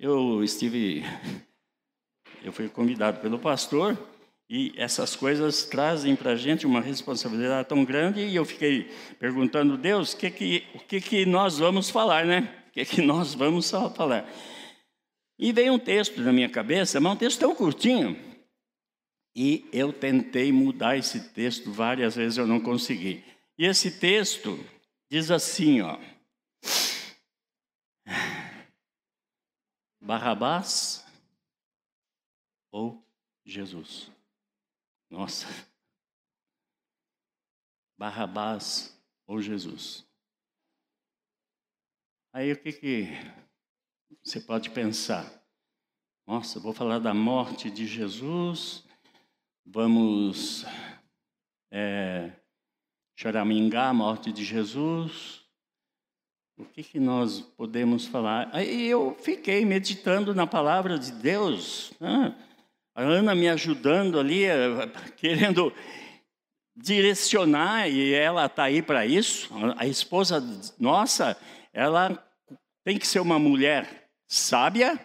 eu estive, eu fui convidado pelo pastor e essas coisas trazem para a gente uma responsabilidade tão grande e eu fiquei perguntando Deus, que que, o que que nós vamos falar, né? O que que nós vamos falar? E veio um texto na minha cabeça, mas um texto tão curtinho. E eu tentei mudar esse texto várias vezes, eu não consegui. E esse texto diz assim, ó. Barrabás ou Jesus? Nossa. Barrabás ou Jesus? Aí o que, que você pode pensar? Nossa, vou falar da morte de Jesus, vamos é, choramingar a morte de Jesus, o que, que nós podemos falar? Aí eu fiquei meditando na palavra de Deus, né? a Ana me ajudando ali, eh, querendo direcionar, e ela está aí para isso. A esposa nossa, ela tem que ser uma mulher sábia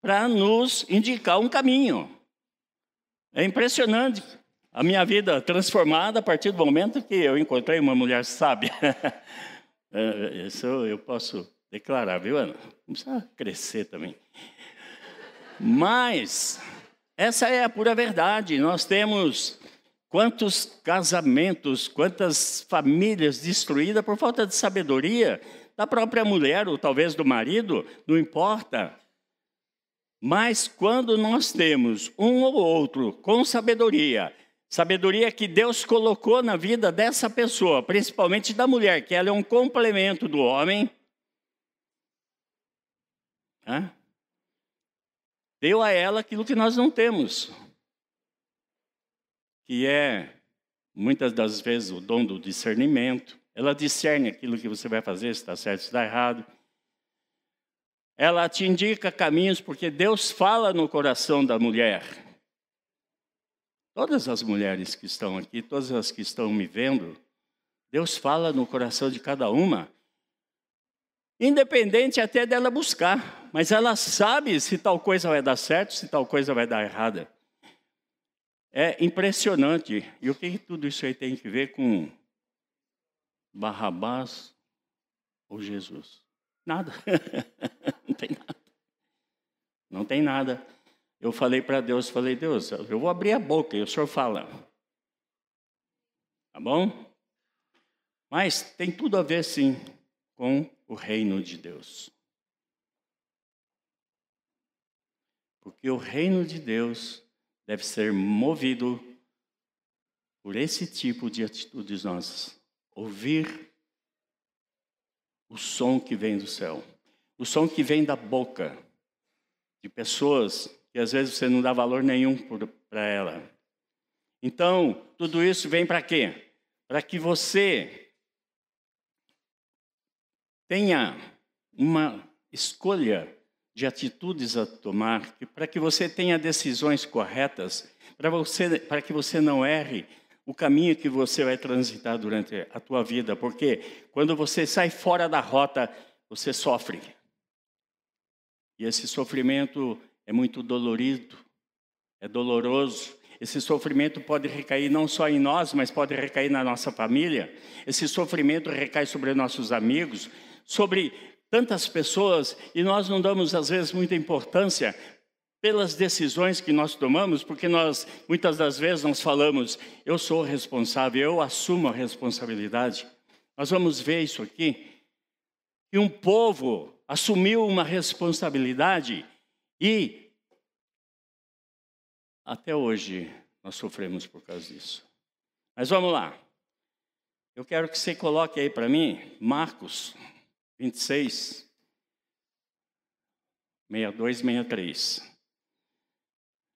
para nos indicar um caminho. É impressionante a minha vida transformada a partir do momento que eu encontrei uma mulher sábia. É, isso eu posso declarar, viu, Ana? Não precisa crescer também. Mas, essa é a pura verdade. Nós temos quantos casamentos, quantas famílias destruídas por falta de sabedoria da própria mulher, ou talvez do marido, não importa. Mas quando nós temos um ou outro com sabedoria, Sabedoria que Deus colocou na vida dessa pessoa, principalmente da mulher, que ela é um complemento do homem. Hã? Deu a ela aquilo que nós não temos, que é, muitas das vezes, o dom do discernimento. Ela discerne aquilo que você vai fazer, se está certo, se está errado. Ela te indica caminhos, porque Deus fala no coração da mulher. Todas as mulheres que estão aqui, todas as que estão me vendo, Deus fala no coração de cada uma, independente até dela buscar, mas ela sabe se tal coisa vai dar certo, se tal coisa vai dar errada. É impressionante. E o que tudo isso aí tem que ver com Barrabás ou Jesus? Nada. Não tem nada. Não tem nada eu falei para Deus, falei, Deus, eu vou abrir a boca e o senhor fala. Tá bom? Mas tem tudo a ver, sim, com o reino de Deus. Porque o reino de Deus deve ser movido por esse tipo de atitudes nossas. Ouvir o som que vem do céu, o som que vem da boca de pessoas e às vezes você não dá valor nenhum para ela. Então, tudo isso vem para quê? Para que você tenha uma escolha de atitudes a tomar, para que você tenha decisões corretas, para, você, para que você não erre o caminho que você vai transitar durante a tua vida, porque quando você sai fora da rota, você sofre. E esse sofrimento é muito dolorido, é doloroso. Esse sofrimento pode recair não só em nós, mas pode recair na nossa família. Esse sofrimento recai sobre nossos amigos, sobre tantas pessoas, e nós não damos às vezes muita importância pelas decisões que nós tomamos, porque nós muitas das vezes nós falamos, eu sou responsável, eu assumo a responsabilidade. Nós vamos ver isso aqui, que um povo assumiu uma responsabilidade e até hoje nós sofremos por causa disso. Mas vamos lá. Eu quero que você coloque aí para mim Marcos 26, 62, 63.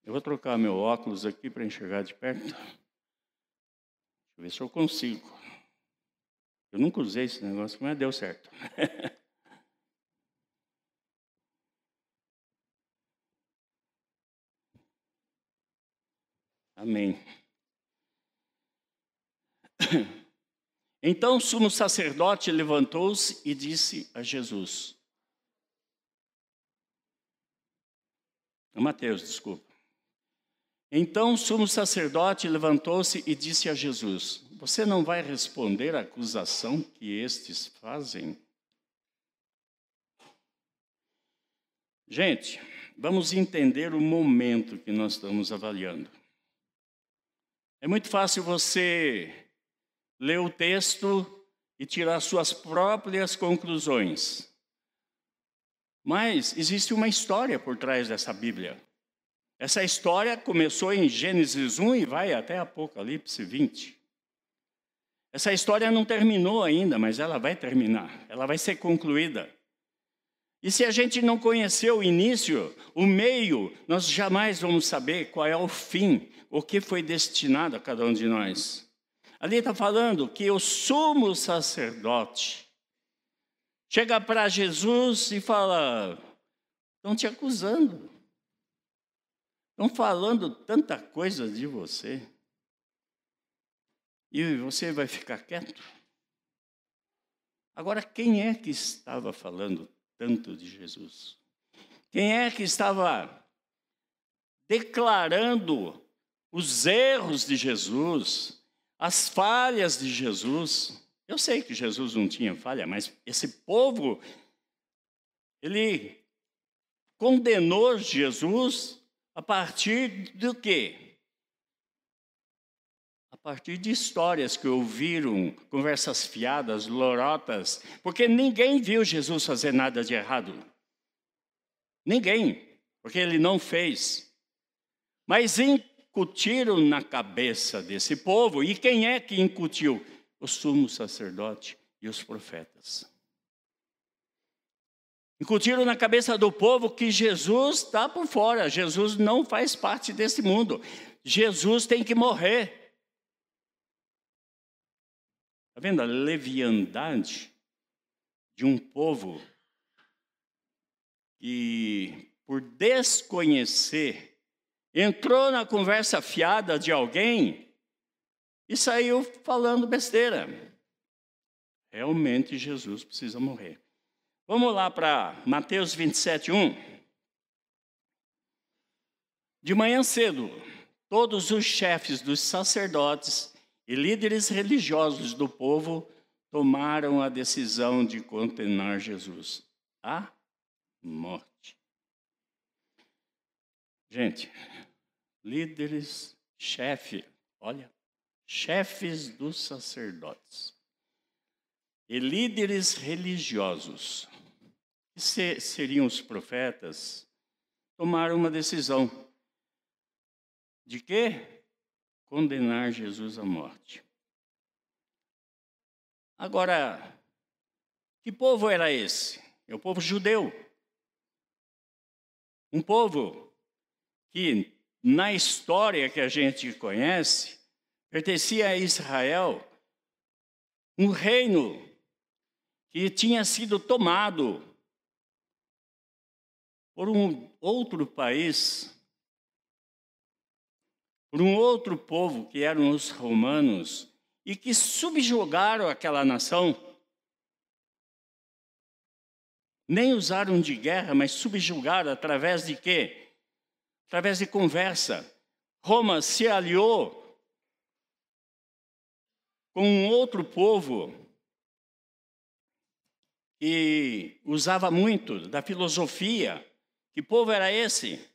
Eu vou trocar meu óculos aqui para enxergar de perto. Deixa eu ver se eu consigo. Eu nunca usei esse negócio, mas deu certo. Amém. Então o sumo sacerdote levantou-se e disse a Jesus: Mateus, desculpa. Então o sumo sacerdote levantou-se e disse a Jesus: Você não vai responder à acusação que estes fazem? Gente, vamos entender o momento que nós estamos avaliando. É muito fácil você ler o texto e tirar suas próprias conclusões. Mas existe uma história por trás dessa Bíblia. Essa história começou em Gênesis 1 e vai até Apocalipse 20. Essa história não terminou ainda, mas ela vai terminar, ela vai ser concluída. E se a gente não conhecer o início, o meio, nós jamais vamos saber qual é o fim, o que foi destinado a cada um de nós. Ali está falando que o sumo sacerdote chega para Jesus e fala: estão te acusando, estão falando tanta coisa de você, e você vai ficar quieto? Agora, quem é que estava falando tanto de Jesus? Quem é que estava declarando os erros de Jesus, as falhas de Jesus? Eu sei que Jesus não tinha falha, mas esse povo, ele condenou Jesus a partir do quê? Partir de histórias que ouviram, conversas fiadas, lorotas, porque ninguém viu Jesus fazer nada de errado. Ninguém, porque ele não fez. Mas incutiram na cabeça desse povo, e quem é que incutiu? O sumo sacerdote e os profetas. Incutiram na cabeça do povo que Jesus está por fora, Jesus não faz parte desse mundo, Jesus tem que morrer. Está vendo a leviandade de um povo que, por desconhecer, entrou na conversa fiada de alguém e saiu falando besteira. Realmente Jesus precisa morrer. Vamos lá para Mateus 27, 1. De manhã cedo, todos os chefes dos sacerdotes e líderes religiosos do povo tomaram a decisão de condenar Jesus à morte. Gente, líderes, chefe, olha, chefes dos sacerdotes e líderes religiosos, que seriam os profetas, tomaram uma decisão de quê? Condenar Jesus à morte. Agora, que povo era esse? É o povo judeu. Um povo que, na história que a gente conhece, pertencia a Israel, um reino que tinha sido tomado por um outro país por um outro povo, que eram os romanos, e que subjugaram aquela nação. Nem usaram de guerra, mas subjugaram através de quê? Através de conversa. Roma se aliou com um outro povo que usava muito da filosofia. Que povo era esse?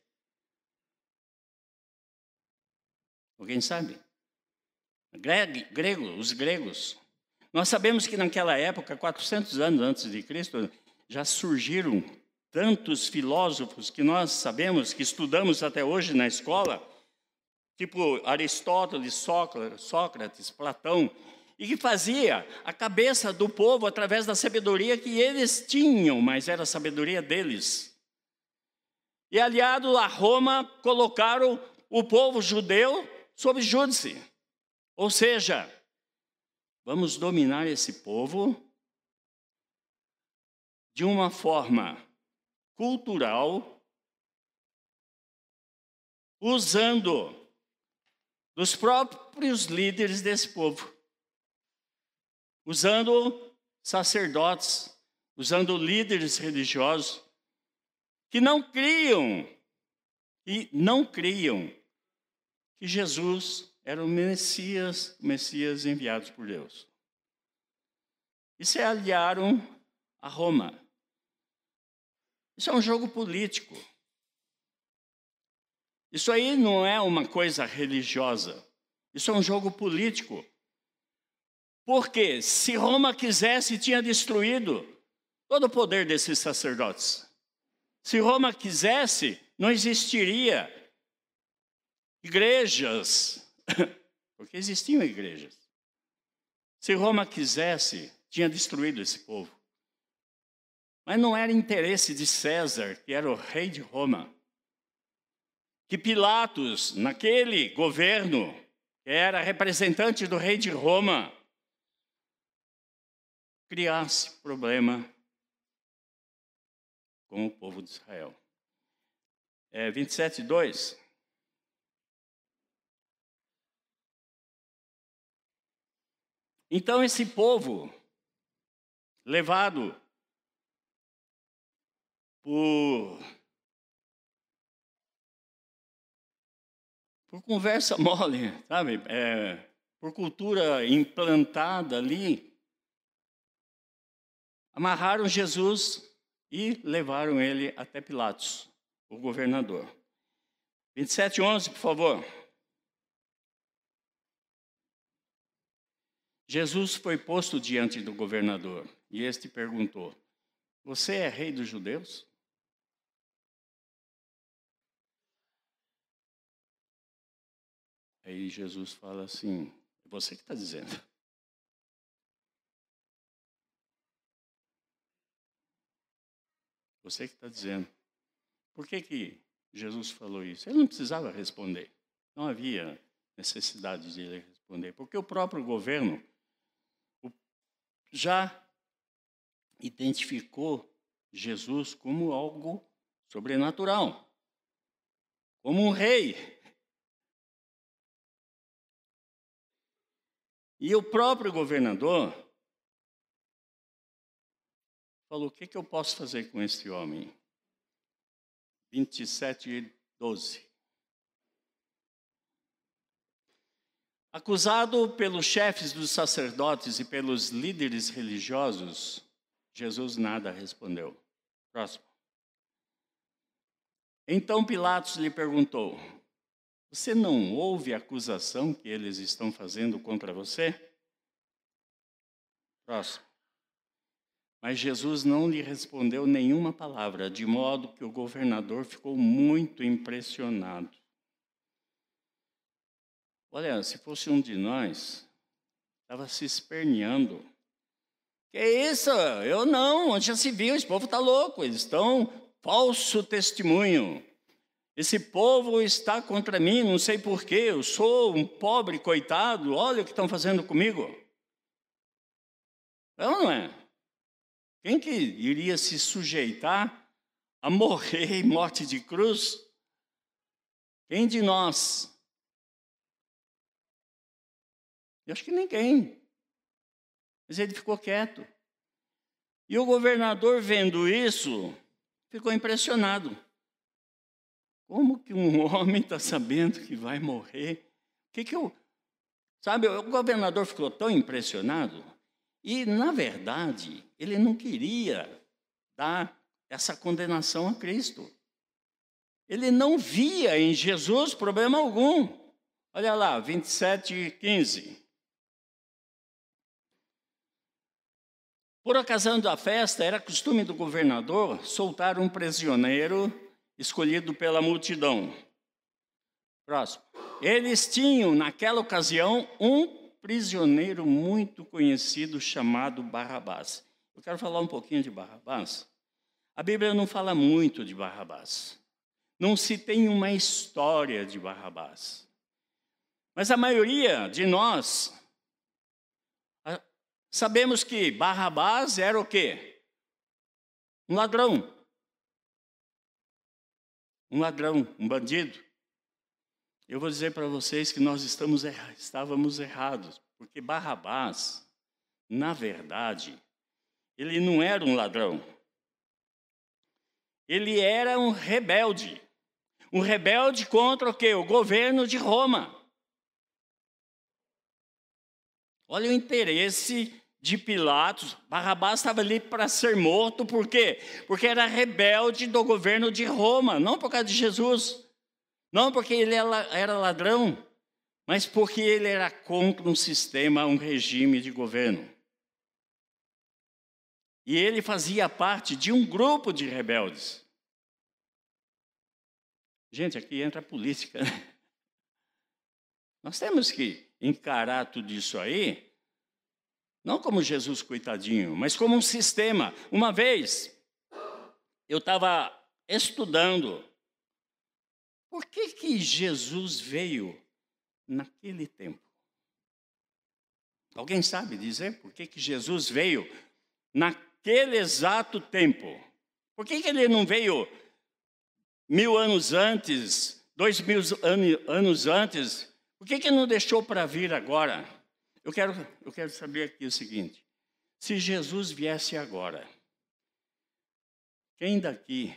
Alguém sabe? Grego, os gregos. Nós sabemos que naquela época, 400 anos antes de Cristo, já surgiram tantos filósofos que nós sabemos, que estudamos até hoje na escola, tipo Aristóteles, Sócrates, Platão, e que fazia a cabeça do povo através da sabedoria que eles tinham, mas era a sabedoria deles. E aliado a Roma, colocaram o povo judeu sob júdice. Ou seja, vamos dominar esse povo de uma forma cultural, usando dos próprios líderes desse povo, usando sacerdotes, usando líderes religiosos que não criam e não criam que Jesus era o Messias, o Messias enviado por Deus. E se aliaram a Roma. Isso é um jogo político. Isso aí não é uma coisa religiosa. Isso é um jogo político. Porque se Roma quisesse, tinha destruído todo o poder desses sacerdotes. Se Roma quisesse, não existiria igrejas, porque existiam igrejas. Se Roma quisesse, tinha destruído esse povo. Mas não era interesse de César, que era o rei de Roma, que Pilatos, naquele governo, era representante do rei de Roma, criasse problema com o povo de Israel. É, 27, 2. Então, esse povo, levado por, por conversa mole, sabe? É, por cultura implantada ali, amarraram Jesus e levaram ele até Pilatos, o governador. 27, 11, por favor. Jesus foi posto diante do governador e este perguntou: Você é rei dos judeus? Aí Jesus fala assim: é Você que está dizendo. Você que está dizendo. Por que, que Jesus falou isso? Ele não precisava responder. Não havia necessidade de ele responder. Porque o próprio governo já identificou Jesus como algo sobrenatural, como um rei. E o próprio governador falou: O que, que eu posso fazer com este homem? 27, 12. Acusado pelos chefes dos sacerdotes e pelos líderes religiosos, Jesus nada respondeu. Próximo. Então Pilatos lhe perguntou: Você não ouve a acusação que eles estão fazendo contra você? Próximo. Mas Jesus não lhe respondeu nenhuma palavra, de modo que o governador ficou muito impressionado. Olha, se fosse um de nós, estava se esperneando. Que isso? Eu não, onde já se viu, esse povo está louco, eles estão falso testemunho. Esse povo está contra mim, não sei porquê, eu sou um pobre coitado, olha o que estão fazendo comigo. É ou não é? Quem que iria se sujeitar a morrer em morte de cruz? Quem de nós? Eu acho que ninguém. Mas ele ficou quieto. E o governador, vendo isso, ficou impressionado. Como que um homem está sabendo que vai morrer? O que, que eu. Sabe, o governador ficou tão impressionado e, na verdade, ele não queria dar essa condenação a Cristo. Ele não via em Jesus problema algum. Olha lá, 27, 15. Por ocasião da festa, era costume do governador soltar um prisioneiro escolhido pela multidão. Próximo. Eles tinham, naquela ocasião, um prisioneiro muito conhecido chamado Barrabás. Eu quero falar um pouquinho de Barrabás. A Bíblia não fala muito de Barrabás. Não se tem uma história de Barrabás. Mas a maioria de nós sabemos que Barrabás era o quê? Um ladrão. Um ladrão, um bandido. Eu vou dizer para vocês que nós estamos estávamos errados, porque Barrabás, na verdade, ele não era um ladrão. Ele era um rebelde. Um rebelde contra o quê? O governo de Roma. Olha o interesse de Pilatos. Barrabás estava ali para ser morto, por quê? Porque era rebelde do governo de Roma, não por causa de Jesus, não porque ele era ladrão, mas porque ele era contra um sistema, um regime de governo. E ele fazia parte de um grupo de rebeldes. Gente, aqui entra a política. Né? Nós temos que encarar tudo isso aí, não como Jesus coitadinho, mas como um sistema. Uma vez, eu estava estudando por que, que Jesus veio naquele tempo. Alguém sabe dizer por que, que Jesus veio naquele exato tempo? Por que, que ele não veio mil anos antes, dois mil anos antes? Por que, que não deixou para vir agora? Eu quero, eu quero saber aqui o seguinte: se Jesus viesse agora, quem daqui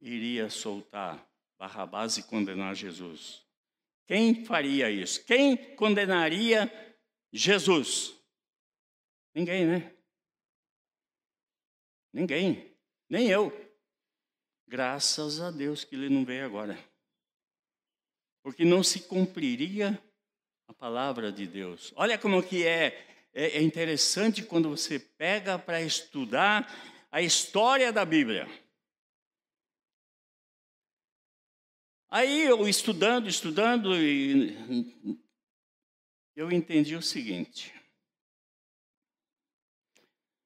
iria soltar Barrabás e condenar Jesus. Quem faria isso? Quem condenaria Jesus? Ninguém, né? Ninguém, nem eu. Graças a Deus que ele não veio agora. Porque não se cumpriria a palavra de Deus. Olha como que é, é, é interessante quando você pega para estudar a história da Bíblia. Aí eu estudando, estudando, eu entendi o seguinte.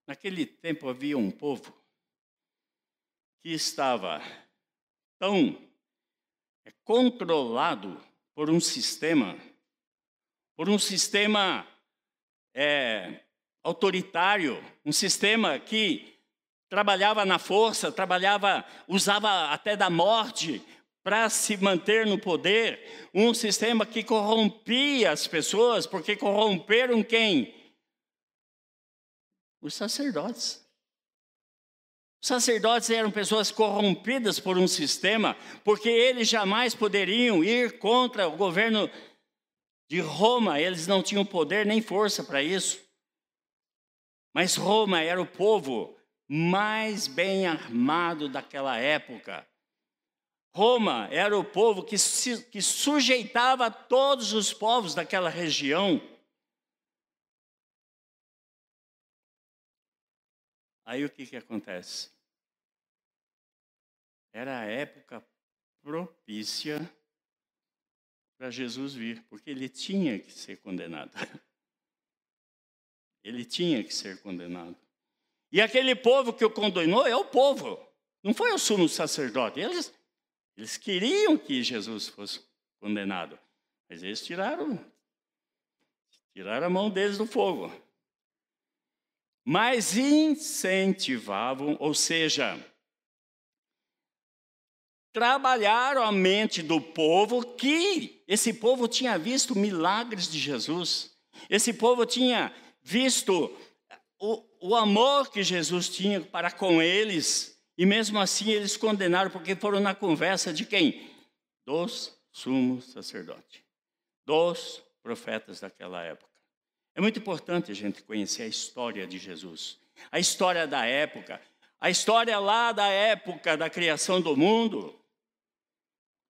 Naquele tempo havia um povo que estava tão controlado por um sistema, por um sistema é, autoritário, um sistema que trabalhava na força, trabalhava, usava até da morte para se manter no poder, um sistema que corrompia as pessoas, porque corromperam quem? Os sacerdotes. Os sacerdotes eram pessoas corrompidas por um sistema, porque eles jamais poderiam ir contra o governo de Roma, eles não tinham poder nem força para isso. Mas Roma era o povo mais bem armado daquela época. Roma era o povo que, se, que sujeitava todos os povos daquela região. Aí o que, que acontece? Era a época propícia para Jesus vir, porque ele tinha que ser condenado. Ele tinha que ser condenado. E aquele povo que o condenou é o povo, não foi o sumo sacerdote. Eles, eles queriam que Jesus fosse condenado, mas eles tiraram, tiraram a mão deles do fogo. Mas incentivavam, ou seja, trabalharam a mente do povo que esse povo tinha visto milagres de Jesus. Esse povo tinha visto o, o amor que Jesus tinha para com eles. E mesmo assim eles condenaram, porque foram na conversa de quem? Dos sumos sacerdotes, dos profetas daquela época. É muito importante a gente conhecer a história de Jesus, a história da época, a história lá da época da criação do mundo.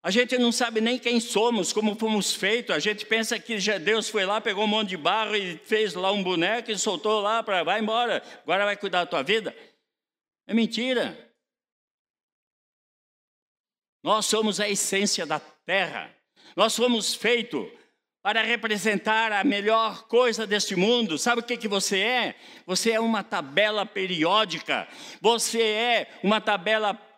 A gente não sabe nem quem somos, como fomos feitos. A gente pensa que Deus foi lá, pegou um monte de barro e fez lá um boneco e soltou lá para vai embora, agora vai cuidar da tua vida. É mentira. Nós somos a essência da terra. Nós fomos feitos para representar a melhor coisa deste mundo. Sabe o que, que você é? Você é uma tabela periódica. Você é uma tabela periódica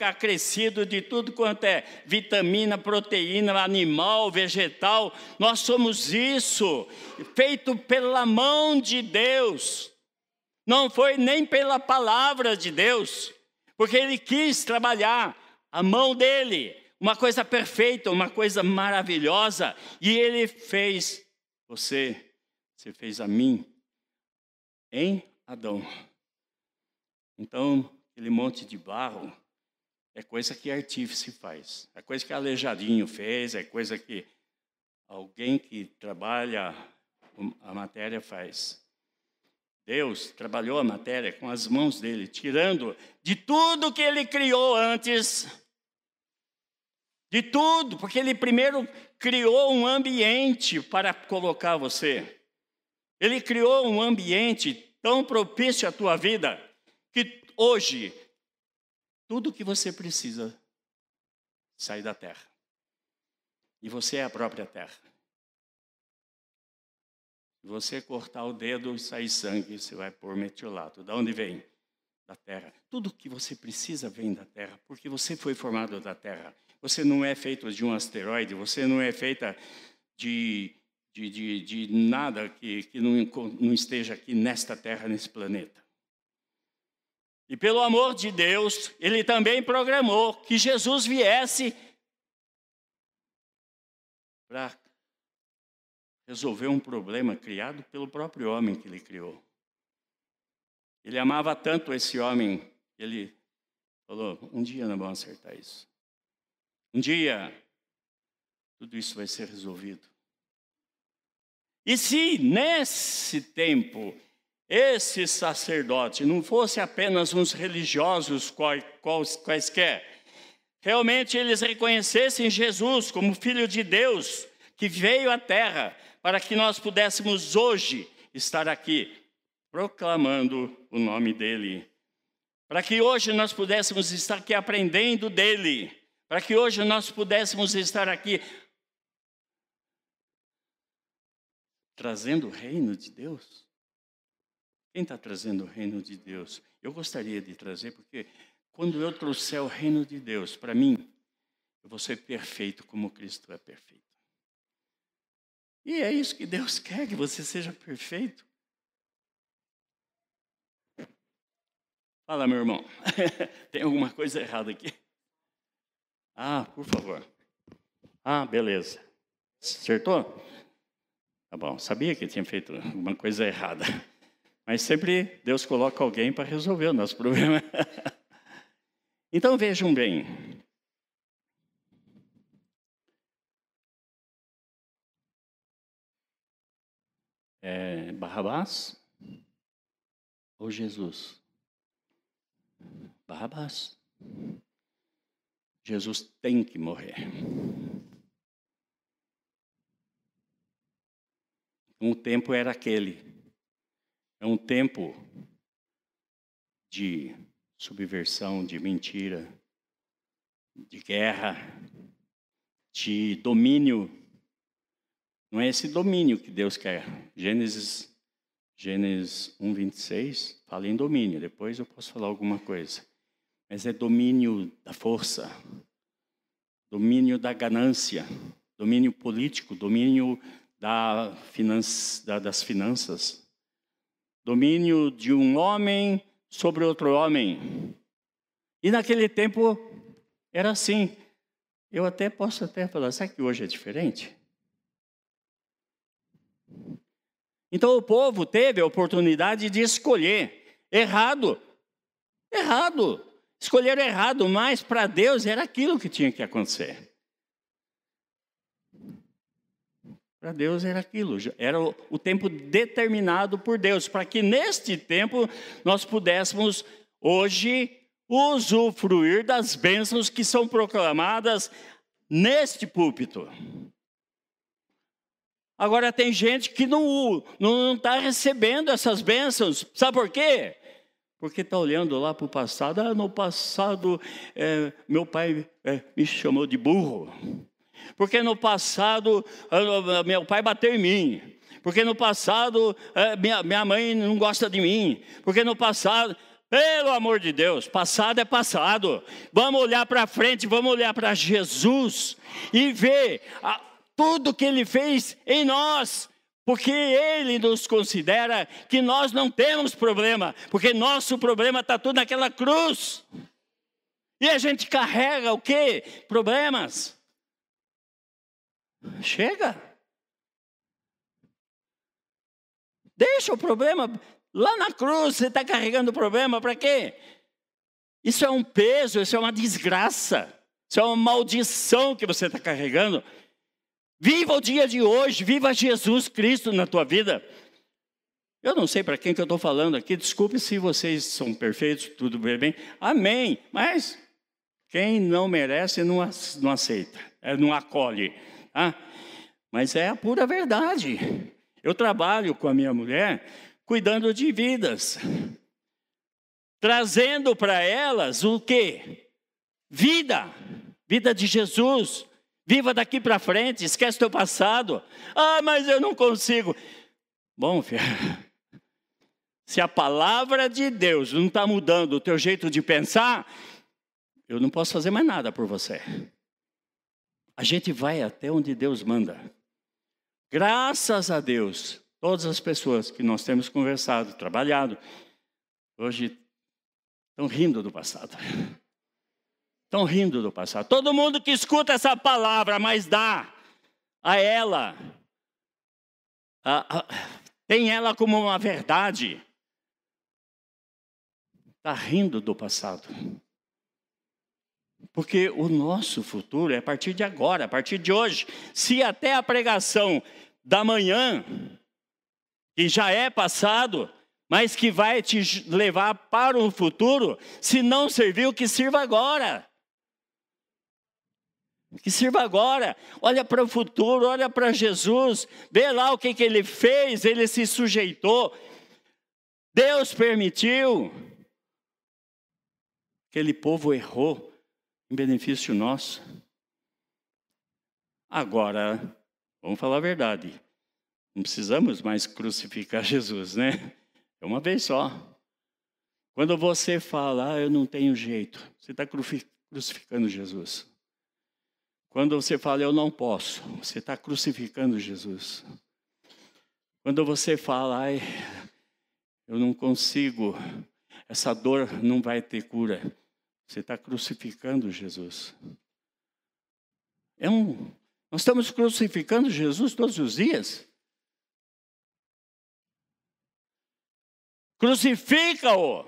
acrescido de tudo quanto é vitamina, proteína, animal, vegetal. Nós somos isso, feito pela mão de Deus. Não foi nem pela palavra de Deus, porque Ele quis trabalhar a mão dele, uma coisa perfeita, uma coisa maravilhosa, e ele fez você, você fez a mim em Adão. Então, aquele monte de barro é coisa que artífice faz, é coisa que Aleijadinho fez, é coisa que alguém que trabalha a matéria faz. Deus trabalhou a matéria com as mãos dele, tirando de tudo que ele criou antes, de tudo, porque ele primeiro criou um ambiente para colocar você. Ele criou um ambiente tão propício à tua vida que hoje tudo que você precisa sai da terra. E você é a própria terra. Se você cortar o dedo e sair sangue, você vai pôr metiolato. Da onde vem? Da terra. Tudo que você precisa vem da terra, porque você foi formado da terra. Você não é feito de um asteroide, você não é feita de, de, de, de nada que, que não, não esteja aqui nesta terra, nesse planeta. E pelo amor de Deus, ele também programou que Jesus viesse para resolver um problema criado pelo próprio homem que ele criou. Ele amava tanto esse homem, ele falou: um dia nós vamos acertar isso. Um dia, tudo isso vai ser resolvido. E se nesse tempo esse sacerdote não fosse apenas uns religiosos quaisquer, realmente eles reconhecessem Jesus como Filho de Deus que veio à terra para que nós pudéssemos hoje estar aqui proclamando o nome dele. Para que hoje nós pudéssemos estar aqui aprendendo dele. Para que hoje nós pudéssemos estar aqui trazendo o reino de Deus. Quem está trazendo o reino de Deus? Eu gostaria de trazer, porque quando eu trouxer o reino de Deus para mim, eu vou ser perfeito como Cristo é perfeito. E é isso que Deus quer, que você seja perfeito. Fala, meu irmão. Tem alguma coisa errada aqui? Ah, por favor. Ah, beleza. Acertou? Tá bom. Sabia que tinha feito alguma coisa errada. Mas sempre Deus coloca alguém para resolver o nosso problema. então vejam bem. é, Barrabás ou Jesus? Barrabás. Jesus tem que morrer. Um tempo era aquele. É um tempo de subversão, de mentira, de guerra, de domínio não é esse domínio que Deus quer. Gênesis, Gênesis 1, 26 fala em domínio. Depois eu posso falar alguma coisa. Mas é domínio da força, domínio da ganância, domínio político, domínio da da, das finanças, domínio de um homem sobre outro homem. E naquele tempo era assim. Eu até posso até falar, sabe que hoje é diferente? Então o povo teve a oportunidade de escolher. Errado. Errado. Escolheram errado, mas para Deus era aquilo que tinha que acontecer. Para Deus era aquilo, era o, tempo determinado por Deus, para que neste tempo nós pudéssemos hoje usufruir das bênçãos que são proclamadas neste púlpito. Agora tem gente que não está recebendo essas bênçãos. Sabe por quê? Porque está olhando lá para o passado. Ah, no passado é, meu pai é, me chamou de burro. Porque no passado ah, meu pai bateu em mim. Porque no passado minha, minha mãe não gosta de mim. Porque no passado. Pelo amor de Deus, passado é passado. Vamos olhar para frente, vamos olhar para Jesus e ver tudo que Ele fez em nós, porque Ele nos considera que nós não temos problema, porque nosso problema está tudo naquela cruz. E a gente carrega o quê? Problemas. Chega. Deixa o problema lá na cruz. Você está carregando o problema para quê? Isso é um peso, isso é uma desgraça, isso é uma maldição que você está carregando. Viva o dia de hoje, viva Jesus Cristo na tua vida. Eu não sei para quem que eu estou falando aqui, desculpe se vocês são perfeitos, tudo bem, amém. Mas quem não merece não, aceita, é, não acolhe. Tá? Mas é a pura verdade. Eu trabalho com a minha mulher cuidando de vidas, trazendo para elas o que? Vida, vida de Jesus. Viva daqui para frente, esquece teu passado. Ah, mas eu não consigo. Bom, filho, se a palavra de Deus não está mudando o teu jeito de pensar, eu não posso fazer mais nada por você. A gente vai até onde Deus manda. Graças a Deus, todas as pessoas que nós temos conversado, trabalhado, hoje estão rindo do passado. Estão rindo do passado. Todo mundo que escuta essa palavra, mas dá a ela, a, a, tem ela como uma verdade, está rindo do passado. Porque o nosso futuro é a partir de agora, a partir de hoje. Se até a pregação da manhã, que já é passado, mas que vai te levar para o futuro, se não serviu, que sirva agora. Que sirva agora. Olha para o futuro, olha para Jesus, vê lá o que, que ele fez, ele se sujeitou. Deus permitiu. Aquele povo errou em benefício nosso. Agora, vamos falar a verdade. Não precisamos mais crucificar Jesus, né? É uma vez só. Quando você fala, ah, eu não tenho jeito, você está crucificando Jesus. Quando você fala, eu não posso, você está crucificando Jesus. Quando você fala, ai, eu não consigo, essa dor não vai ter cura, você está crucificando Jesus. É um, nós estamos crucificando Jesus todos os dias. Crucifica-o.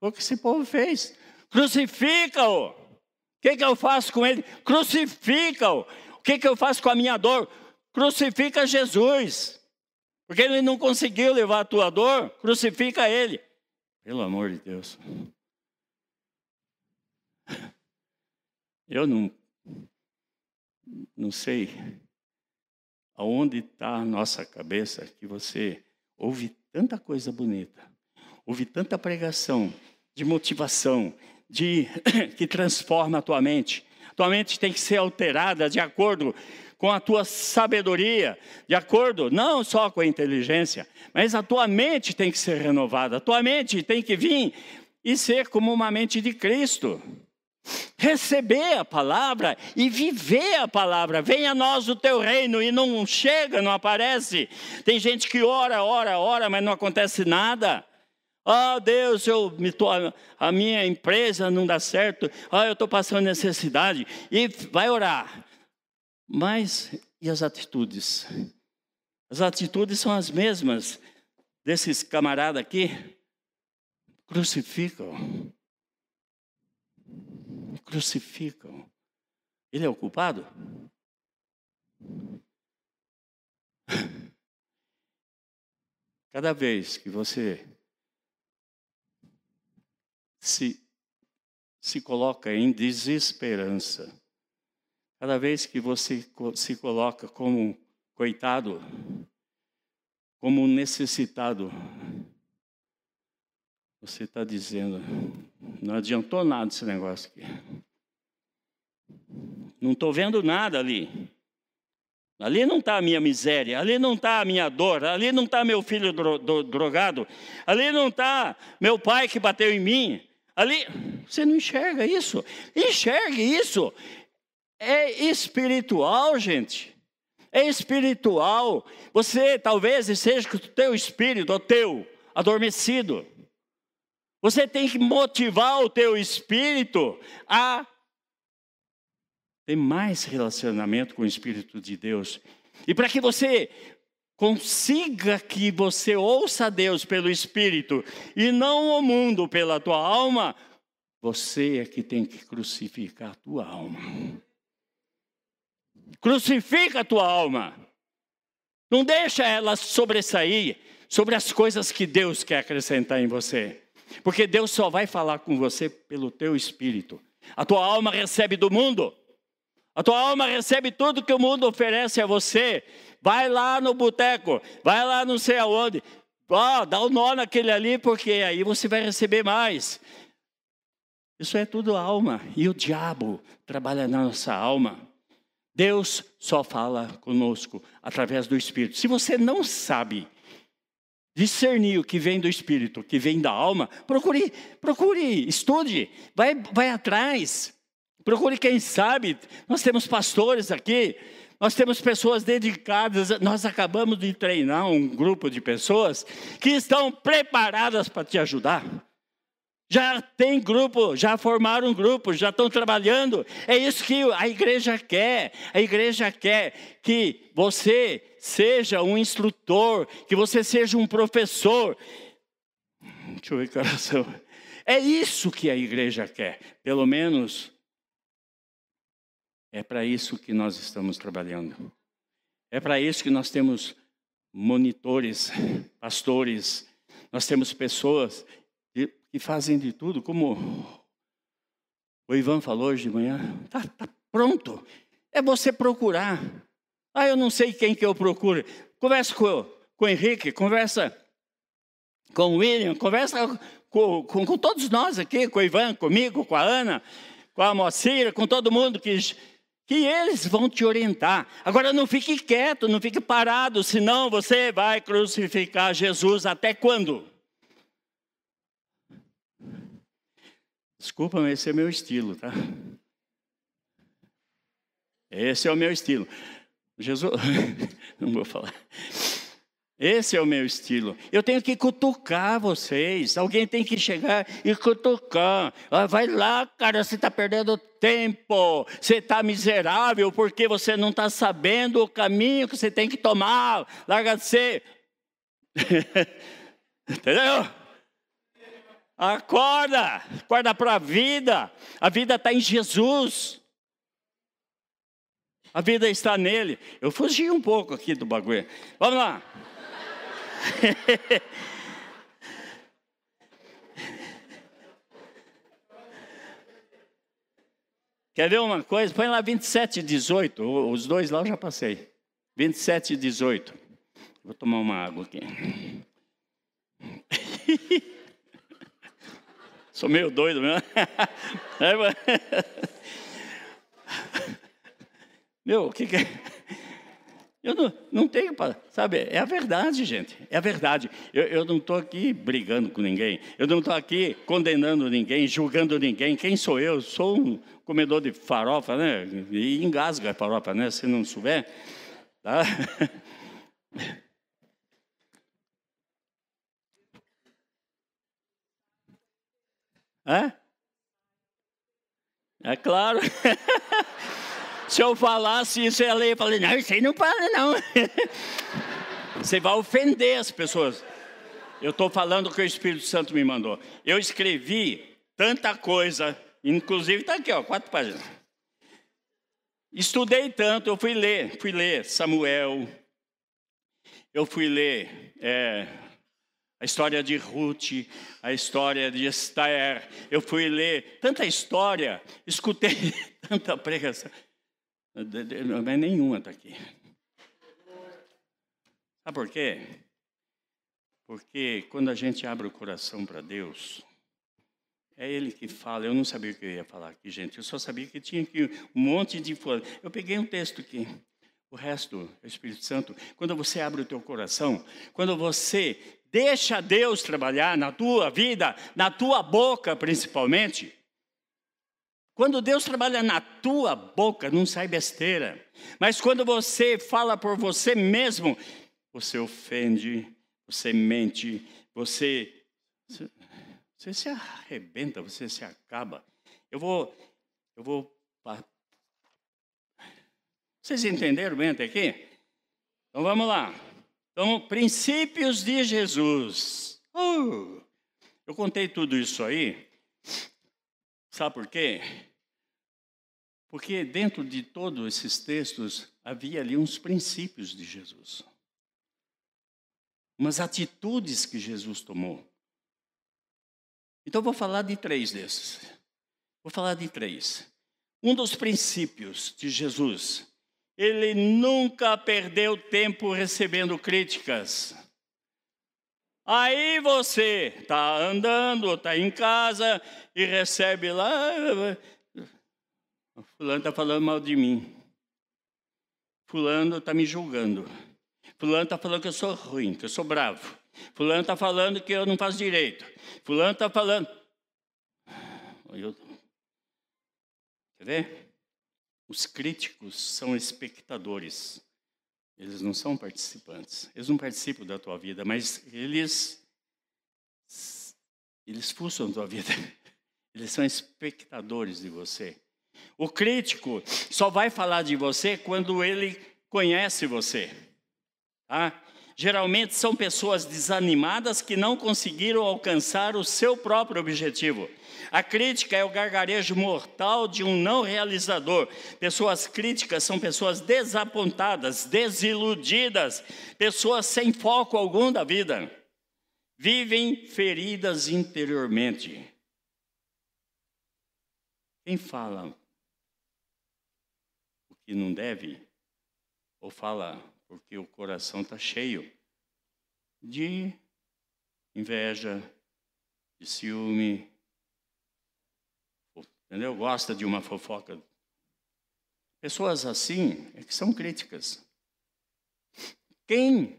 Foi o que esse povo fez. Crucifica-o. O que, que eu faço com ele? Crucifica-o. O que, que eu faço com a minha dor? Crucifica Jesus. Porque ele não conseguiu levar a tua dor, crucifica ele. Pelo amor de Deus. Eu não, não sei aonde está a nossa cabeça que você ouve tanta coisa bonita, ouve tanta pregação de motivação, de que transforma a tua mente. Tua mente tem que ser alterada de acordo com a tua sabedoria, de acordo não só com a inteligência, mas a tua mente tem que ser renovada. A tua mente tem que vir e ser como uma mente de Cristo receber a palavra e viver a palavra. Venha a nós o teu reino e não chega, não aparece. Tem gente que ora, ora, ora, mas não acontece nada. Ah, oh, Deus, eu me tô, a minha empresa não dá certo. Ah, oh, eu estou passando necessidade. E vai orar. Mas e as atitudes? As atitudes são as mesmas desses camaradas aqui. Crucificam crucificam. Ele é o culpado? Cada vez que você se, se coloca em desesperança, cada vez que você se coloca como coitado, como necessitado, você está dizendo: não adiantou nada esse negócio aqui. Não estou vendo nada ali. Ali não está a minha miséria, ali não está a minha dor, ali não está meu filho dro dro drogado, ali não está meu pai que bateu em mim. Ali, você não enxerga isso. Enxergue isso. É espiritual, gente. É espiritual. Você talvez seja com o teu espírito, o teu, adormecido. Você tem que motivar o teu espírito a ter mais relacionamento com o Espírito de Deus. E para que você consiga que você ouça Deus pelo Espírito e não o mundo pela tua alma, Você é que tem que crucificar a tua alma. Crucifica a tua alma. Não deixa ela sobressair sobre as coisas que Deus quer acrescentar em você. Porque Deus só vai falar com você pelo teu espírito. A tua alma recebe do mundo. A tua alma recebe tudo que o mundo oferece a você. Vai lá no boteco, vai lá não sei aonde. Oh, dá o um nó naquele ali, porque aí você vai receber mais. Isso é tudo alma. E o diabo trabalha na nossa alma. Deus só fala conosco através do Espírito. Se você não sabe discernir o que vem do espírito, o que vem da alma, procure, procure, estude, vai, vai atrás. Procure quem sabe. Nós temos pastores aqui, nós temos pessoas dedicadas. Nós acabamos de treinar um grupo de pessoas que estão preparadas para te ajudar. Já tem grupo, já formaram um grupo, já estão trabalhando. É isso que a igreja quer. A igreja quer que você seja um instrutor, que você seja um professor. Deixa eu ver coração. É isso que a igreja quer. Pelo menos é para isso que nós estamos trabalhando. É para isso que nós temos monitores, pastores, nós temos pessoas que fazem de tudo, como o Ivan falou hoje de manhã. Está tá pronto. É você procurar. Ah, eu não sei quem que eu procuro. Conversa com, com o Henrique, conversa com o William, conversa com, com, com, todos nós aqui, com o Ivan, comigo, com a Ana, com a Mocira, com todo mundo que, que eles vão te orientar. Agora não fique quieto, não fique parado, senão você vai crucificar Jesus até quando? Desculpa, mas esse é meu estilo, tá? Esse é o meu estilo. Jesus, não vou falar. Esse é o meu estilo. Eu tenho que cutucar vocês. Alguém tem que chegar e cutucar. Ah, vai lá, cara, você está perdendo tempo. Você está miserável porque você não está sabendo o caminho que você tem que tomar. Larga de ser. Entendeu? Acorda, acorda para a vida. A vida está em Jesus. A vida está nele. Eu fugi um pouco aqui do bagulho. Vamos lá. Quer ver uma coisa? Põe lá 27 e 18. Os dois lá eu já passei. 27 e 18. Vou tomar uma água aqui. Sou meio doido mesmo. Meu, o que, que é? Eu não, não tenho para. Sabe, é a verdade, gente. É a verdade. Eu, eu não estou aqui brigando com ninguém. Eu não estou aqui condenando ninguém, julgando ninguém. Quem sou eu? Sou um comedor de farofa, né? E engasga a farofa, né? Se não souber. Tá? É? É claro. Se eu falasse isso, ela ia falar, não, isso aí não para, não. Você vai ofender as pessoas. Eu estou falando o que o Espírito Santo me mandou. Eu escrevi tanta coisa, inclusive está aqui, ó, quatro páginas. Estudei tanto, eu fui ler, fui ler Samuel, eu fui ler é, a história de Ruth, a história de Esther. Eu fui ler tanta história, escutei tanta pregação, mas nenhuma está aqui. Sabe por quê? Porque quando a gente abre o coração para Deus, é Ele que fala. Eu não sabia o que eu ia falar aqui, gente. Eu só sabia que tinha que um monte de. Eu peguei um texto aqui. O resto, o Espírito Santo, quando você abre o teu coração, quando você deixa Deus trabalhar na tua vida, na tua boca principalmente, quando Deus trabalha na tua boca, não sai besteira. Mas quando você fala por você mesmo, você ofende, você mente, você, você, se arrebenta, você se acaba. Eu vou, eu vou vocês entenderam bem até aqui? Então vamos lá. Então, princípios de Jesus. Uh, eu contei tudo isso aí Sabe por quê? Porque dentro de todos esses textos havia ali uns princípios de Jesus. Umas atitudes que Jesus tomou. Então vou falar de três desses. Vou falar de três. Um dos princípios de Jesus, ele nunca perdeu tempo recebendo críticas. Aí você está andando, está em casa e recebe lá. Fulano está falando mal de mim. Fulano está me julgando. Fulano está falando que eu sou ruim, que eu sou bravo. Fulano está falando que eu não faço direito. Fulano está falando. Eu... Quer ver? Os críticos são espectadores. Eles não são participantes. Eles não participam da tua vida, mas eles eles fuçam a tua vida. Eles são espectadores de você. O crítico só vai falar de você quando ele conhece você. Tá? Geralmente são pessoas desanimadas que não conseguiram alcançar o seu próprio objetivo. A crítica é o gargarejo mortal de um não realizador. Pessoas críticas são pessoas desapontadas, desiludidas, pessoas sem foco algum da vida. Vivem feridas interiormente. Quem fala que não deve, ou fala porque o coração está cheio de inveja, de ciúme, entendeu? Gosta de uma fofoca. Pessoas assim é que são críticas. Quem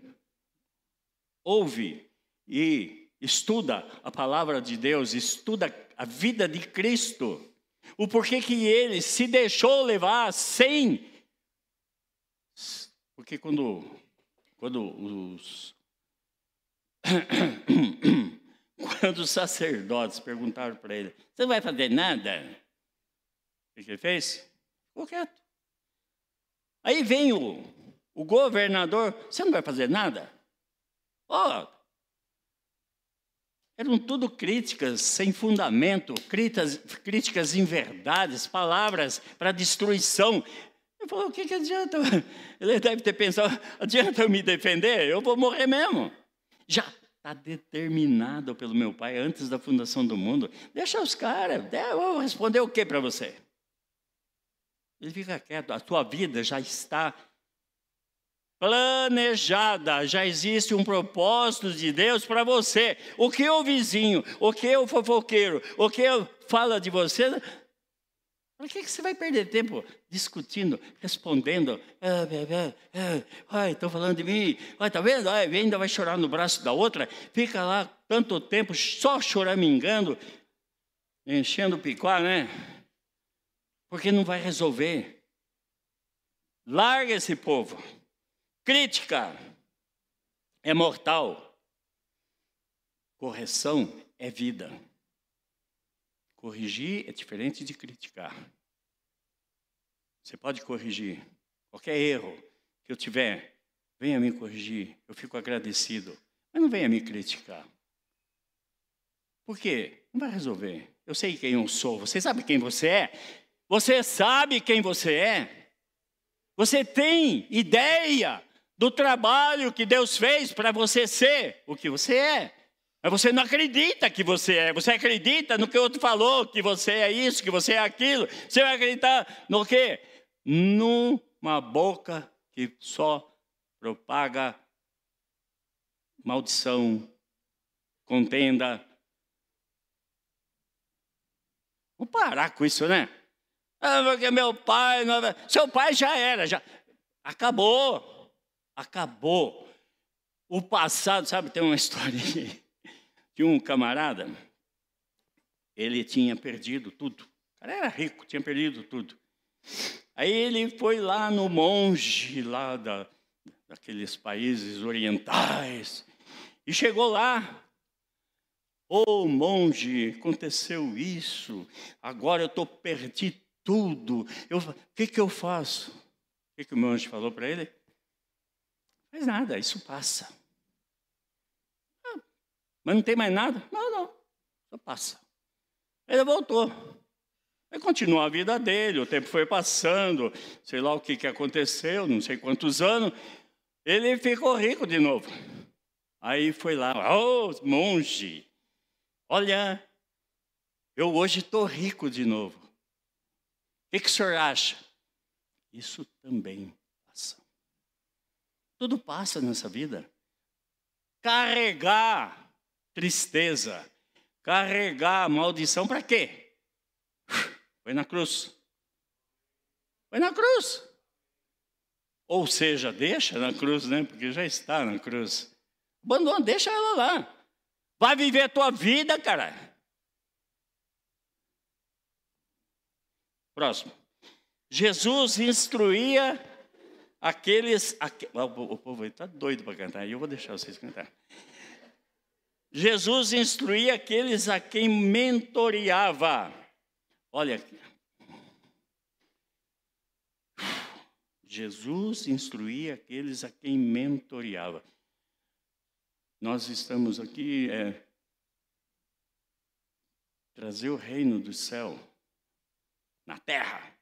ouve e estuda a palavra de Deus, estuda a vida de Cristo, o porquê que ele se deixou levar sem. Porque quando, quando os. quando os sacerdotes perguntaram para ele: Você não vai fazer nada? O que ele fez? Ficou quieto. Aí vem o, o governador: Você não vai fazer nada? Ó, oh, eram tudo críticas sem fundamento, críticas, críticas em verdades, palavras para destruição. Ele falou: o que, que adianta? Ele deve ter pensado: adianta eu me defender? Eu vou morrer mesmo. Já está determinado pelo meu pai antes da fundação do mundo. Deixa os caras, eu vou responder o que para você? Ele fica quieto, a tua vida já está planejada, já existe um propósito de Deus para você. O que o vizinho, o que o fofoqueiro, o que fala de você, para que, você vai perder tempo discutindo, respondendo? Ah, ah, ah, ai, estão falando de mim. Ai, tá vendo? Ai, ainda vai chorar no braço da outra. Fica lá tanto tempo só choramingando, enchendo o picuá, né? Porque não vai resolver. Larga esse povo. Crítica é mortal. Correção é vida. Corrigir é diferente de criticar. Você pode corrigir qualquer erro que eu tiver, venha me corrigir, eu fico agradecido. Mas não venha me criticar. Por quê? Não vai resolver. Eu sei quem eu sou. Você sabe quem você é? Você sabe quem você é? Você tem ideia do trabalho que Deus fez para você ser o que você é. Mas você não acredita que você é, você acredita no que o outro falou, que você é isso, que você é aquilo. Você vai acreditar no quê? Numa boca que só propaga maldição, contenda. Vamos parar com isso, né? Ah, porque meu pai. Não... Seu pai já era, já acabou. Acabou. O passado, sabe, tem uma história de um camarada, ele tinha perdido tudo. O cara era rico, tinha perdido tudo. Aí ele foi lá no monge, lá da, daqueles países orientais, e chegou lá. Ô oh, monge, aconteceu isso, agora eu estou perdi tudo. O que, que eu faço? O que, que o monge falou para ele? Mas nada, isso passa. Ah, mas não tem mais nada? Não, não, só passa. Ele voltou. Aí continuou a vida dele, o tempo foi passando, sei lá o que, que aconteceu, não sei quantos anos, ele ficou rico de novo. Aí foi lá, ô oh, monge, olha, eu hoje estou rico de novo. O que, que o senhor acha? Isso também. Tudo passa nessa vida. Carregar tristeza, carregar maldição para quê? Foi na cruz. Foi na cruz. Ou seja, deixa na cruz, né? Porque já está na cruz. Abandona, deixa ela lá. Vai viver a tua vida, cara. Próximo. Jesus instruía aqueles. Aqu... O povo está doido para cantar, eu vou deixar vocês cantar. Jesus instruía aqueles a quem mentoreava. Olha aqui. Jesus instruía aqueles a quem mentoreava. Nós estamos aqui é, trazer o reino do céu na terra.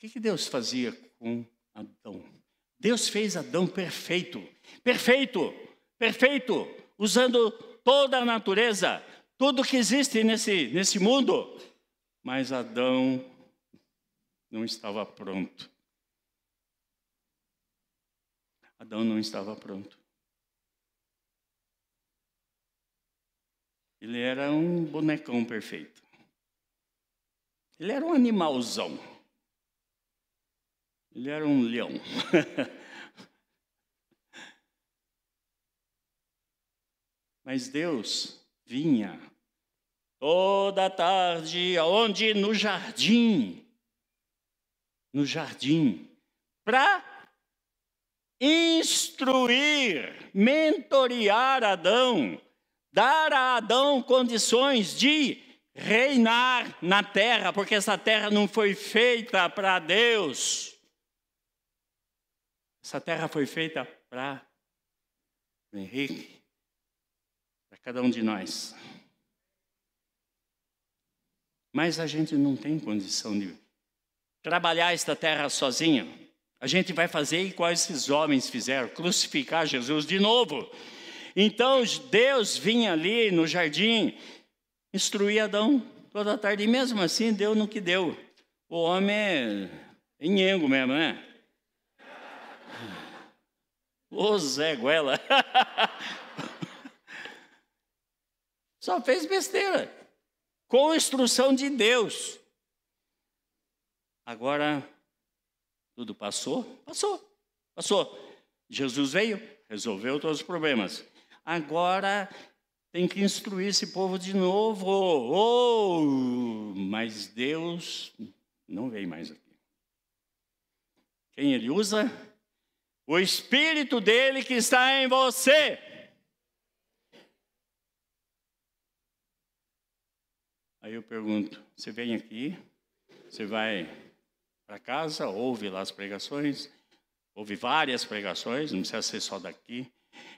Que, que Deus fazia com Adão? Deus fez Adão perfeito, perfeito, perfeito, usando toda a natureza, tudo que existe nesse, nesse mundo. Mas Adão não estava pronto. Adão não estava pronto. Ele era um bonecão perfeito. Ele era um animalzão. Ele era um leão. Mas Deus vinha toda tarde, aonde? No jardim no jardim para instruir, mentorear Adão, dar a Adão condições de reinar na terra, porque essa terra não foi feita para Deus. Essa terra foi feita para Henrique, para cada um de nós. Mas a gente não tem condição de trabalhar esta terra sozinha. A gente vai fazer igual esses homens fizeram, crucificar Jesus de novo. Então Deus vinha ali no jardim, instruir Adão toda tarde, e mesmo assim deu no que deu. O homem é enhengo mesmo, né? Ô Zé Guela. Só fez besteira. Com instrução de Deus. Agora, tudo passou? Passou, passou. Jesus veio, resolveu todos os problemas. Agora tem que instruir esse povo de novo. Oh, mas Deus não vem mais aqui. Quem ele usa? O Espírito dele que está em você. Aí eu pergunto: você vem aqui, você vai para casa, ouve lá as pregações, ouve várias pregações, não precisa ser só daqui.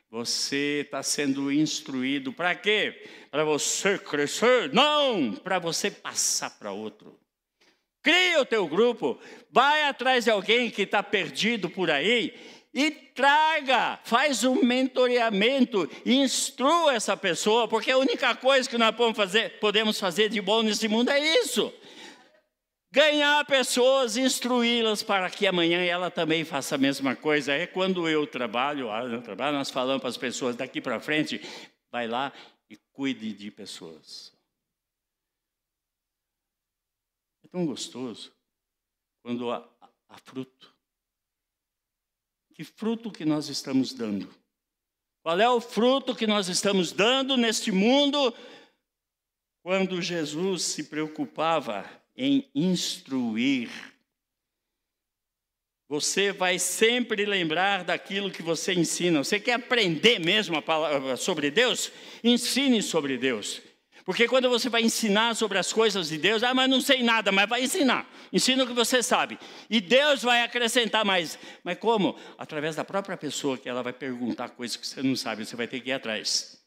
Você está sendo instruído para quê? Para você crescer? Não, para você passar para outro. Cria o teu grupo, vai atrás de alguém que está perdido por aí e traga, faz um mentoreamento, instrua essa pessoa, porque a única coisa que nós podemos fazer, podemos fazer de bom nesse mundo é isso ganhar pessoas, instruí-las para que amanhã ela também faça a mesma coisa. É quando eu trabalho, eu trabalho nós falamos para as pessoas daqui para frente, vai lá e cuide de pessoas. É tão gostoso quando há, há fruto. Que fruto que nós estamos dando? Qual é o fruto que nós estamos dando neste mundo quando Jesus se preocupava em instruir. Você vai sempre lembrar daquilo que você ensina. Você quer aprender mesmo palavra, sobre Deus? Ensine sobre Deus. Porque quando você vai ensinar sobre as coisas de Deus, ah, mas não sei nada, mas vai ensinar. Ensina o que você sabe. E Deus vai acrescentar mais. Mas como? Através da própria pessoa que ela vai perguntar coisas que você não sabe, você vai ter que ir atrás.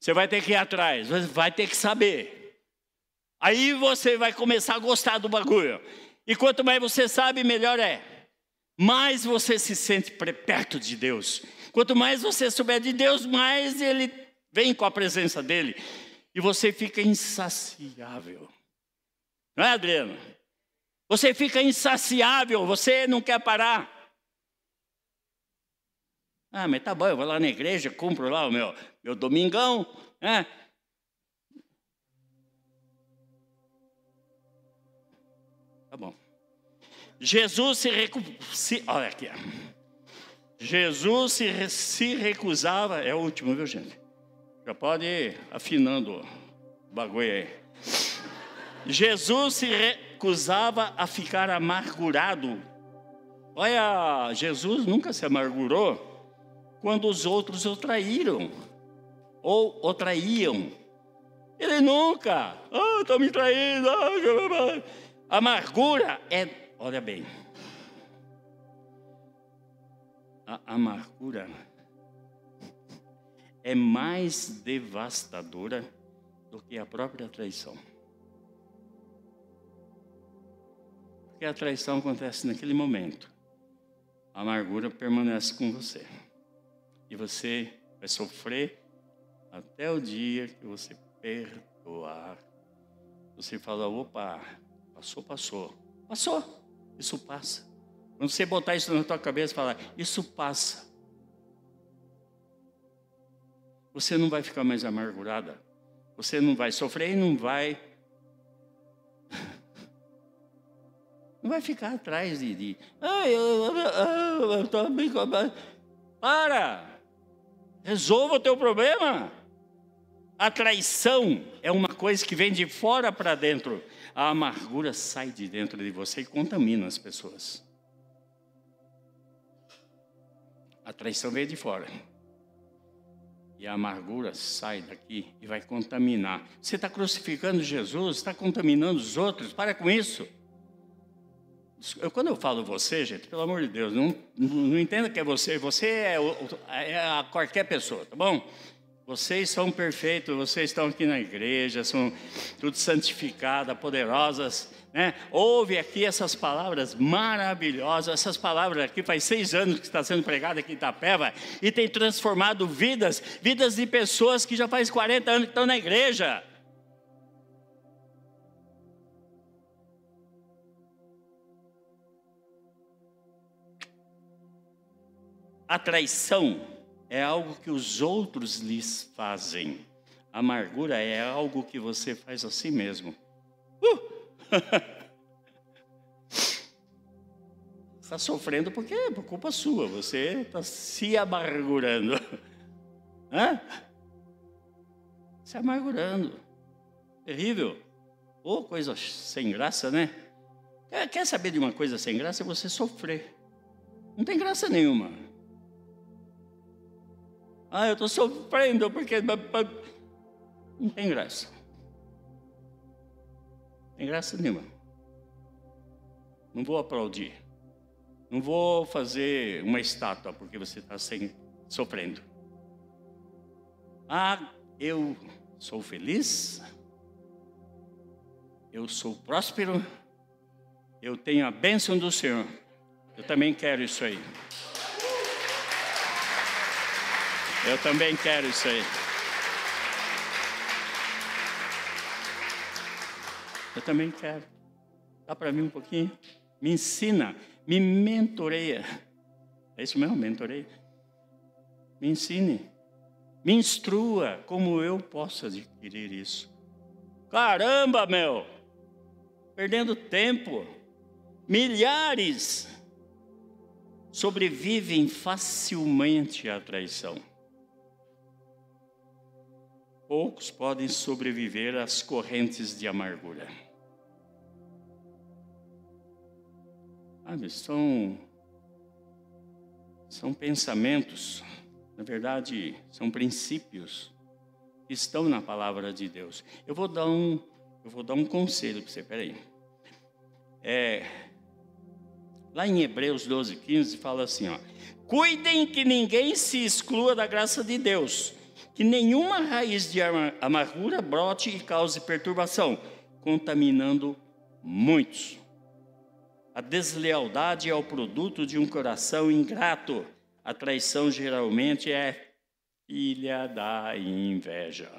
Você vai ter que ir atrás, vai ter que saber. Aí você vai começar a gostar do bagulho. E quanto mais você sabe, melhor é. Mais você se sente perto de Deus. Quanto mais você souber de Deus, mais Ele vem com a presença dele. E você fica insaciável. Não é, Adriano? Você fica insaciável, você não quer parar. Ah, mas tá bom, eu vou lá na igreja, cumpro lá o meu, meu domingão, né? Tá bom. Jesus se, recu... se olha aqui. Jesus se, se recusava, é o último, viu gente? Já pode ir afinando o bagulho aí. Jesus se recusava a ficar amargurado. Olha, Jesus nunca se amargurou quando os outros o traíram ou o traíam. Ele nunca, ah, estão me traindo. Ah, amargura é, olha bem, a amargura é mais devastadora do que a própria traição. Porque a traição acontece naquele momento. A amargura permanece com você. E você vai sofrer até o dia que você perdoar. Você fala, opa, passou, passou. Passou. Isso passa. Quando você botar isso na tua cabeça e falar, isso passa. Você não vai ficar mais amargurada. Você não vai sofrer e não vai. Não vai ficar atrás de. de Ai, eu estou bem. Para! Resolva o teu problema. A traição é uma coisa que vem de fora para dentro. A amargura sai de dentro de você e contamina as pessoas. A traição vem de fora. E a amargura sai daqui e vai contaminar. Você está crucificando Jesus, está contaminando os outros. Para com isso. Eu, quando eu falo você, gente, pelo amor de Deus, não, não entenda que é você. Você é, é qualquer pessoa, tá bom? Vocês são perfeitos, vocês estão aqui na igreja, são tudo santificadas, poderosas. Né? Ouve aqui essas palavras maravilhosas, essas palavras aqui faz seis anos que está sendo pregada aqui em Itapeva e tem transformado vidas, vidas de pessoas que já faz 40 anos que estão na igreja. A traição é algo que os outros lhes fazem. A amargura é algo que você faz a si mesmo. Uh! Está sofrendo porque é por culpa sua. Você está se amargurando. Hã? Se amargurando. Terrível. Ou oh, coisa sem graça, né? Quer saber de uma coisa sem graça? É você sofrer. Não tem graça nenhuma. Ah, eu estou sofrendo porque. Não tem graça. Tem graça nenhuma. Não vou aplaudir. Não vou fazer uma estátua porque você está sofrendo. Ah, eu sou feliz. Eu sou próspero. Eu tenho a bênção do Senhor. Eu também quero isso aí. Eu também quero isso aí. Eu também quero. Dá para mim um pouquinho? Me ensina, me mentoreia. É isso mesmo, mentoreia? Me ensine, me instrua como eu posso adquirir isso. Caramba, meu! Perdendo tempo. Milhares sobrevivem facilmente à traição poucos podem sobreviver às correntes de amargura. Sabe, são, são pensamentos, na verdade, são princípios que estão na palavra de Deus. Eu vou dar um, eu vou dar um conselho para você, peraí. É, lá em Hebreus 12, 15, fala assim: ó, cuidem que ninguém se exclua da graça de Deus que nenhuma raiz de amargura brote e cause perturbação. contaminando muitos. A deslealdade é o produto de um coração ingrato. A traição geralmente é filha da inveja.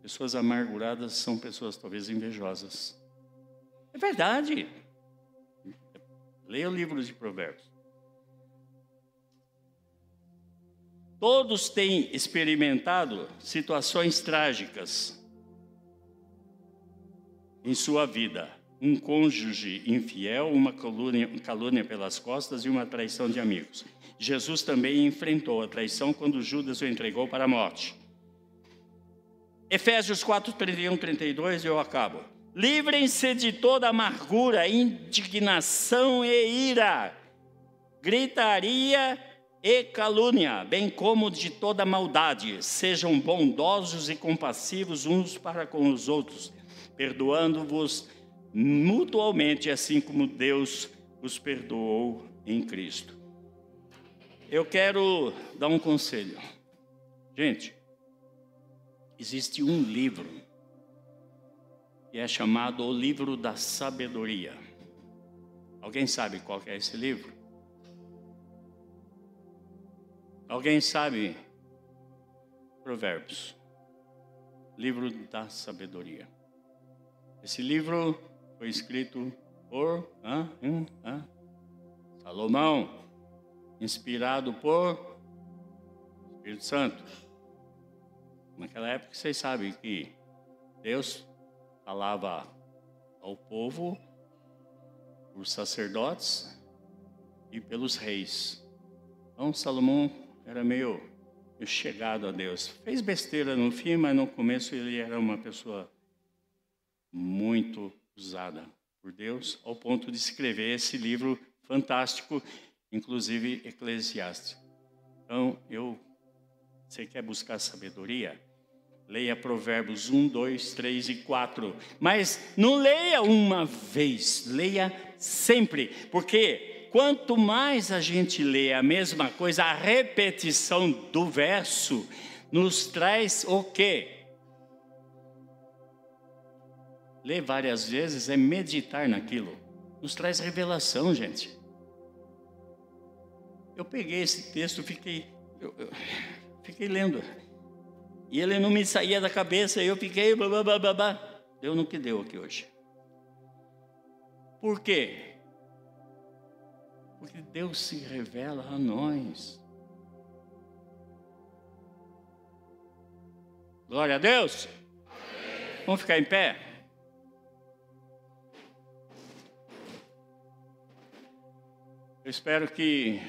Pessoas amarguradas são pessoas talvez invejosas. É verdade. Leia o livro de Provérbios. Todos têm experimentado situações trágicas em sua vida. Um cônjuge infiel, uma calúnia, calúnia pelas costas e uma traição de amigos. Jesus também enfrentou a traição quando Judas o entregou para a morte. Efésios 4, 31, 32, eu acabo. Livrem-se de toda amargura, indignação e ira, gritaria e calúnia, bem como de toda maldade. Sejam bondosos e compassivos uns para com os outros, perdoando-vos mutualmente, assim como Deus os perdoou em Cristo. Eu quero dar um conselho. Gente, existe um livro que é chamado O Livro da Sabedoria. Alguém sabe qual é esse livro? Alguém sabe? Provérbios, livro da sabedoria. Esse livro foi escrito por hum, hã, Salomão, inspirado por Espírito Santo. Naquela época vocês sabem que Deus falava ao povo por sacerdotes e pelos reis. Então Salomão era meio, chegado a Deus. Fez besteira no fim, mas no começo ele era uma pessoa muito usada por Deus, ao ponto de escrever esse livro fantástico, inclusive Eclesiastes. Então, eu, você quer buscar sabedoria? Leia Provérbios 1, 2, 3 e 4. Mas não leia uma vez, leia sempre, porque quanto mais a gente lê a mesma coisa, a repetição do verso nos traz o quê? ler várias vezes é meditar naquilo. Nos traz revelação, gente. Eu peguei esse texto, fiquei, eu, eu, fiquei lendo. E ele não me saía da cabeça, eu fiquei blá, blá, blá, blá. Deu no que deu aqui hoje. Por quê? Porque Deus se revela a nós. Glória a Deus. Vamos ficar em pé? Eu espero que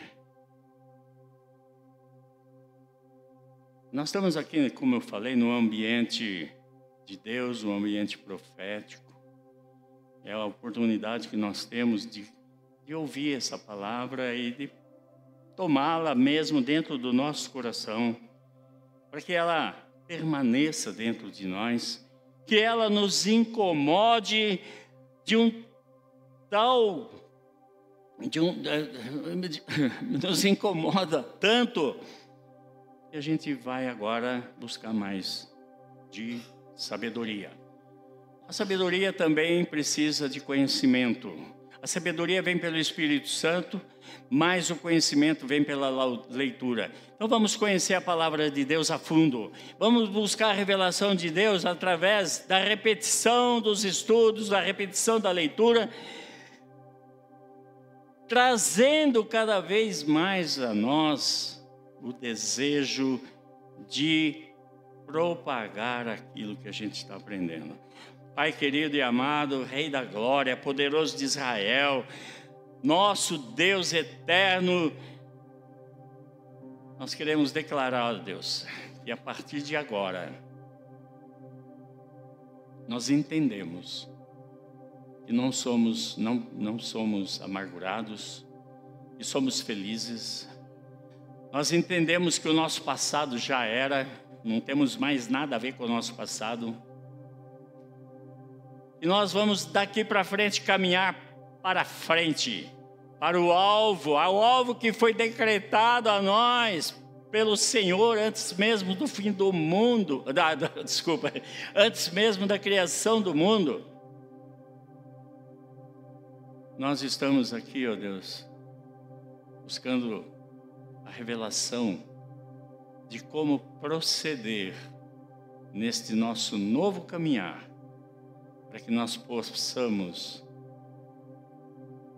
nós estamos aqui, como eu falei, no ambiente de Deus, um ambiente profético. É a oportunidade que nós temos de, de ouvir essa palavra e de tomá-la mesmo dentro do nosso coração, para que ela permaneça dentro de nós, que ela nos incomode de um tal de um, nos incomoda tanto que a gente vai agora buscar mais de sabedoria. A sabedoria também precisa de conhecimento. A sabedoria vem pelo Espírito Santo, mas o conhecimento vem pela leitura. Então vamos conhecer a palavra de Deus a fundo. Vamos buscar a revelação de Deus através da repetição dos estudos, da repetição da leitura trazendo cada vez mais a nós o desejo de propagar aquilo que a gente está aprendendo. Pai querido e amado, Rei da Glória, poderoso de Israel, nosso Deus eterno, nós queremos declarar, a Deus, que a partir de agora, nós entendemos e não somos, não, não somos amargurados e somos felizes. Nós entendemos que o nosso passado já era, não temos mais nada a ver com o nosso passado. E nós vamos daqui para frente caminhar para frente, para o alvo, ao alvo que foi decretado a nós pelo Senhor antes mesmo do fim do mundo, da, da, desculpa, antes mesmo da criação do mundo. Nós estamos aqui, ó Deus, buscando a revelação de como proceder neste nosso novo caminhar, para que nós possamos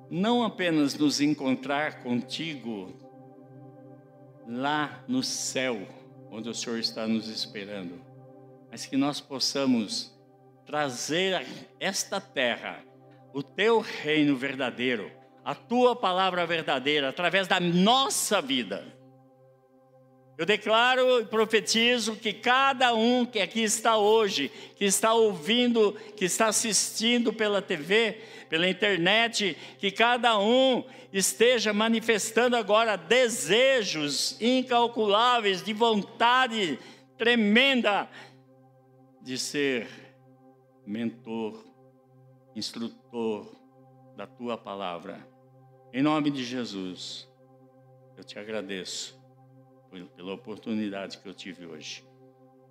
não apenas nos encontrar contigo lá no céu, onde o Senhor está nos esperando, mas que nós possamos trazer a esta terra o teu reino verdadeiro, a tua palavra verdadeira, através da nossa vida. Eu declaro e profetizo que cada um que aqui está hoje, que está ouvindo, que está assistindo pela TV, pela internet, que cada um esteja manifestando agora desejos incalculáveis, de vontade tremenda de ser mentor, instrutor da tua palavra. Em nome de Jesus, eu te agradeço pela oportunidade que eu tive hoje.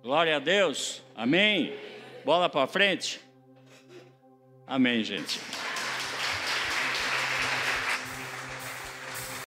Glória a Deus, amém. Bola para frente. Amém, gente.